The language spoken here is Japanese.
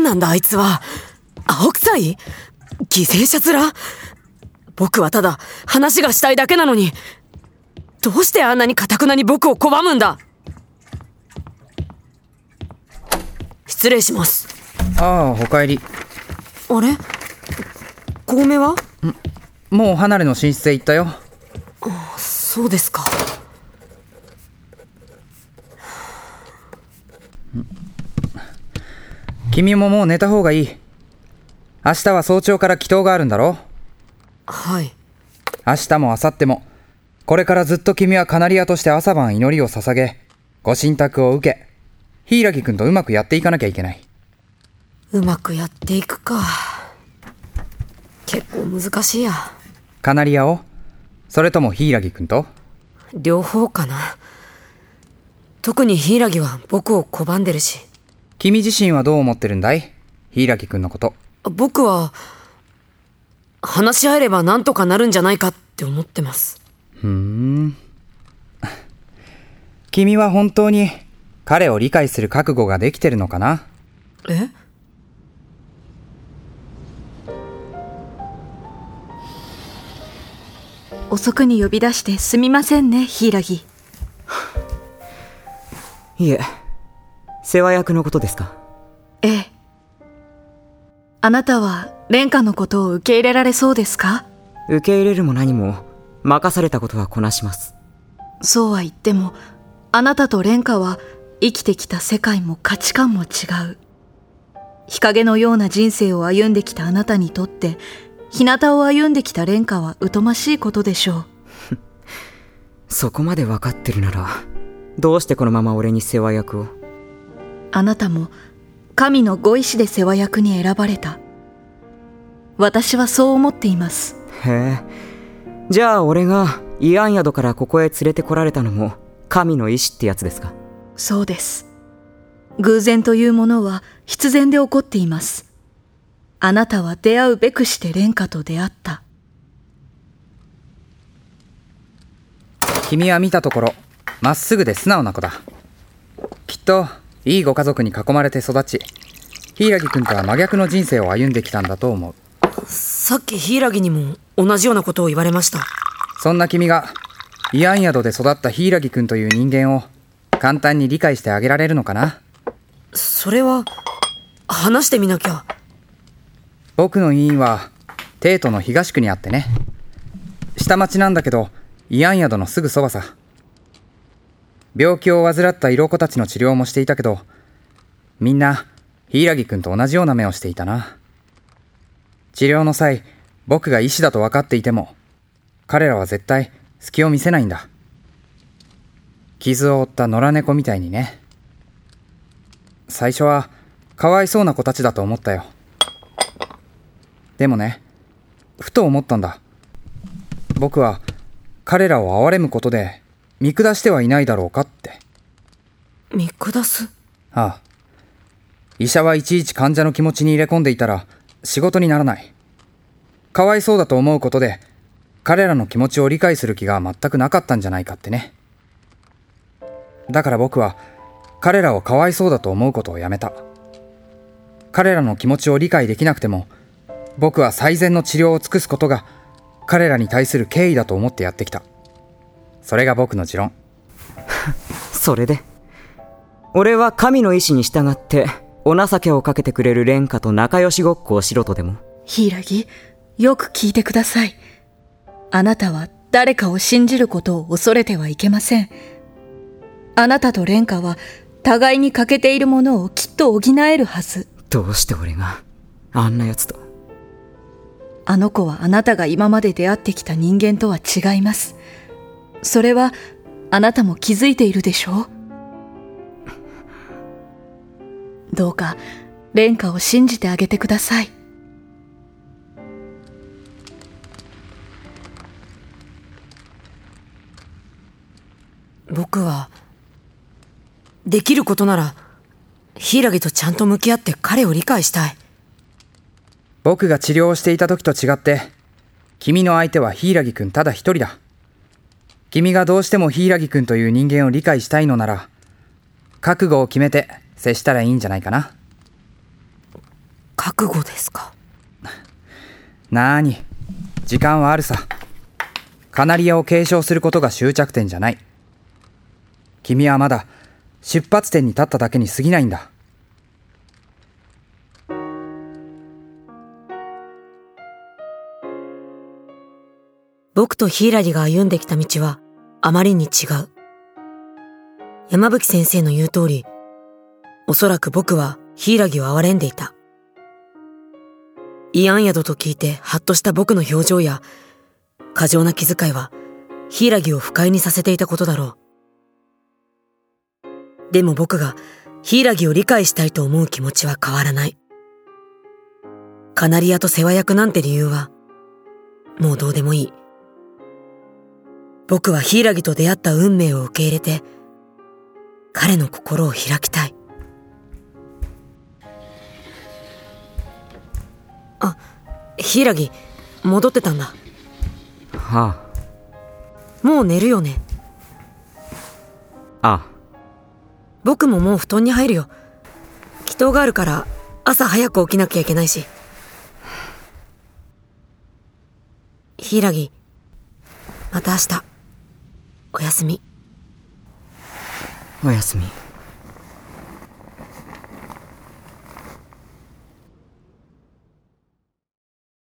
何なんだあいつは。青臭い？犠牲者面？僕はただ話がしたいだけなのに、どうしてあんなに堅くなに僕を拒むんだ？失礼します。ああ、おかえり。あれ？小梅は？もう離れの寝室へ行ったよ。あそうですか。君ももう寝た方がいい。明日は早朝から祈祷があるんだろ？はい。明日も明後日も、これからずっと君はカナリアとして朝晩祈りを捧げ、ご神託を受け、柊君とうまくやっていかなきゃいけない。うまくやっていくか。結構難しいや。カナリアを？それとも柊君と？両方かな。特に柊は僕を拒んでるし。君自身はどう思ってるんだい？柊君のこと。僕は、話し合えれば何とかなるんじゃないかって思ってます。ふーん。君は本当に彼を理解する覚悟ができてるのかな？え？遅くに呼び出してすみませんね、柊。いえ、世話役のことですか？ええ。あなたは蓮華のことを受け入れられそうですか？受け入れるも何も、任されたことはこなします。そうは言っても、あなたと蓮華は生きてきた世界も価値観も違う。日陰のような人生を歩んできたあなたにとって、日向を歩んできた蓮華は疎ましいことでしょう。そこまで分かってるなら、どうしてこのまま俺に世話役を？あなたも神のご意志で世話役に選ばれた。私はそう思っています。へえ。じゃあ俺が慰安宿からここへ連れてこられたのも神の意志ってやつですか？そうです。偶然というものは必然で起こっています。あなたは出会うべくして蓮華と出会った。君は見たところ、まっすぐで素直な子だ。きっと、いいご家族に囲まれて育ち、柊君とは真逆の人生を歩んできたんだと思う。さっき柊にも同じようなことを言われました。そんな君が、慰安宿で育った柊君という人間を簡単に理解してあげられるのかな？それは、話してみなきゃ。僕の委員は、帝都の東区にあってね。下町なんだけど、慰安宿のすぐそばさ。病気を患った色子たちの治療もしていたけど、みんな、柊君と同じような目をしていたな。治療の際、僕が医師だと分かっていても、彼らは絶対隙を見せないんだ。傷を負った野良猫みたいにね。最初は、かわいそうな子たちだと思ったよ。でもね、ふと思ったんだ。僕は彼らを憐れむことで見下してはいないだろうかって。見下す？ああ。医者はいちいち患者の気持ちに入れ込んでいたら仕事にならない。かわいそうだと思うことで彼らの気持ちを理解する気が全くなかったんじゃないかってね。だから僕は彼らをかわいそうだと思うことをやめた。彼らの気持ちを理解できなくても僕は最善の治療を尽くすことが彼らに対する敬意だと思ってやってきた。それが僕の持論。それで？俺は神の意志に従ってお情けをかけてくれる蓮華と仲良しごっこをしろとでも？柊、よく聞いてください。あなたは誰かを信じることを恐れてはいけません。あなたと蓮華は互いに欠けているものをきっと補えるはず。どうして俺が？あんな奴と？あの子はあなたが今まで出会ってきた人間とは違います。それはあなたも気づいているでしょう？どうか蓮華を信じてあげてください。僕は、できることなら、柊とちゃんと向き合って彼を理解したい。僕が治療をしていた時と違って、君の相手は柊君ただ一人だ。君がどうしても柊君という人間を理解したいのなら、覚悟を決めて接したらいいんじゃないかな。覚悟ですか？なーに。時間はあるさ。カナリアを継承することが終着点じゃない。君はまだ出発点に立っただけに過ぎないんだ僕と柊が歩んできた道はあまりに違う。山吹先生の言う通り、おそらく僕は柊を憐れんでいた。慰安宿と聞いてハッとした僕の表情や、過剰な気遣いは、柊を不快にさせていたことだろう。でも僕が柊を理解したいと思う気持ちは変わらない。カナリアと世話役なんて理由は、もうどうでもいい。僕は柊と出会った運命を受け入れて、彼の心を開きたい。あ、柊、戻ってたんだ。はあ。もう寝るよね。ああ。僕ももう布団に入るよ。祈祷があるから朝早く起きなきゃいけないし。柊、また明日。おやすみ。おやすみ。